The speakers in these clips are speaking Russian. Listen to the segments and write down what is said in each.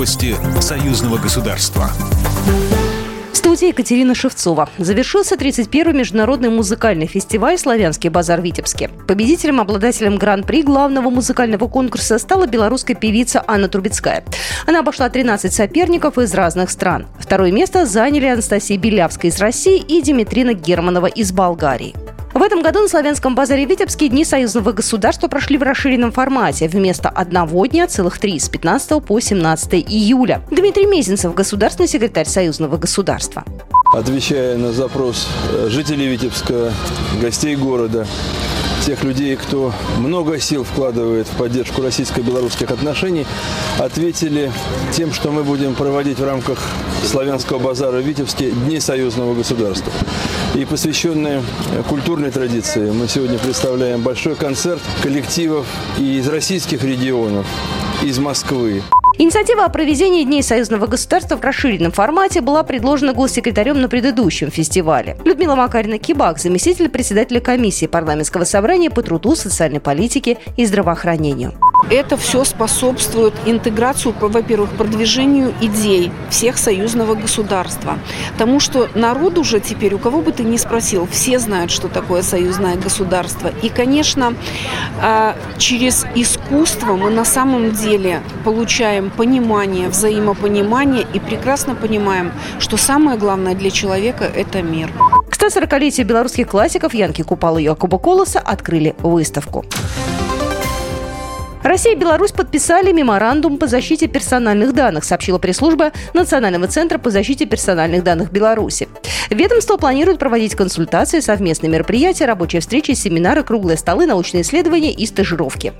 Новости союзного государства. В студии Екатерина Шевцова. Завершился 31-й международный музыкальный фестиваль «Славянский базар Витебске». Победителем, обладателем гран-при главного музыкального конкурса стала белорусская певица Анна Трубецкая. Она обошла 13 соперников из разных стран. Второе место заняли Анастасия Белявская из России и Димитрина Германова из Болгарии. В этом году на Славянском базаре Витебске Дни союзного государства прошли в расширенном формате. Вместо одного дня целых три с 15 по 17 июля. Дмитрий Мезенцев, государственный секретарь союзного государства. Отвечая на запрос э, жителей Витебска, гостей города, тех людей, кто много сил вкладывает в поддержку российско-белорусских отношений, ответили тем, что мы будем проводить в рамках славянского базара в Витебске Дни союзного государства. И посвященные культурной традиции мы сегодня представляем большой концерт коллективов из российских регионов, из Москвы. Инициатива о проведении Дней союзного государства в расширенном формате была предложена госсекретарем на предыдущем фестивале. Людмила Макарина Кибак, заместитель председателя комиссии парламентского собрания по труду, социальной политике и здравоохранению. Это все способствует интеграцию, во-первых, продвижению идей всех союзного государства. Потому что народ уже теперь, у кого бы ты ни спросил, все знают, что такое союзное государство. И, конечно, а, через искусство мы на самом деле получаем понимание, взаимопонимание и прекрасно понимаем, что самое главное для человека – это мир. К 140-летию белорусских классиков Янки Купала и Якуба Колоса открыли выставку. Россия и Беларусь подписали меморандум по защите персональных данных, сообщила пресс-служба Национального центра по защите персональных данных Беларуси. Ведомство планирует проводить консультации, совместные мероприятия, рабочие встречи, семинары, круглые столы, научные исследования и стажировки.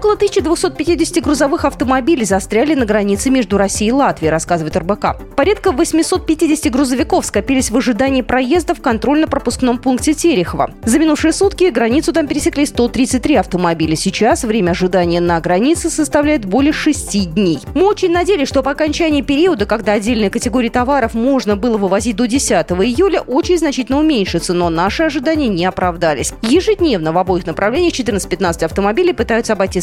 Около 1250 грузовых автомобилей застряли на границе между Россией и Латвией, рассказывает РБК. Порядка 850 грузовиков скопились в ожидании проезда в контрольно-пропускном пункте Терехова. За минувшие сутки границу там пересекли 133 автомобиля. Сейчас время ожидания на границе составляет более 6 дней. Мы очень надеялись, что по окончании периода, когда отдельные категории товаров можно было вывозить до 10 июля, очень значительно уменьшится, но наши ожидания не оправдались. Ежедневно в обоих направлениях 14-15 автомобилей пытаются обойти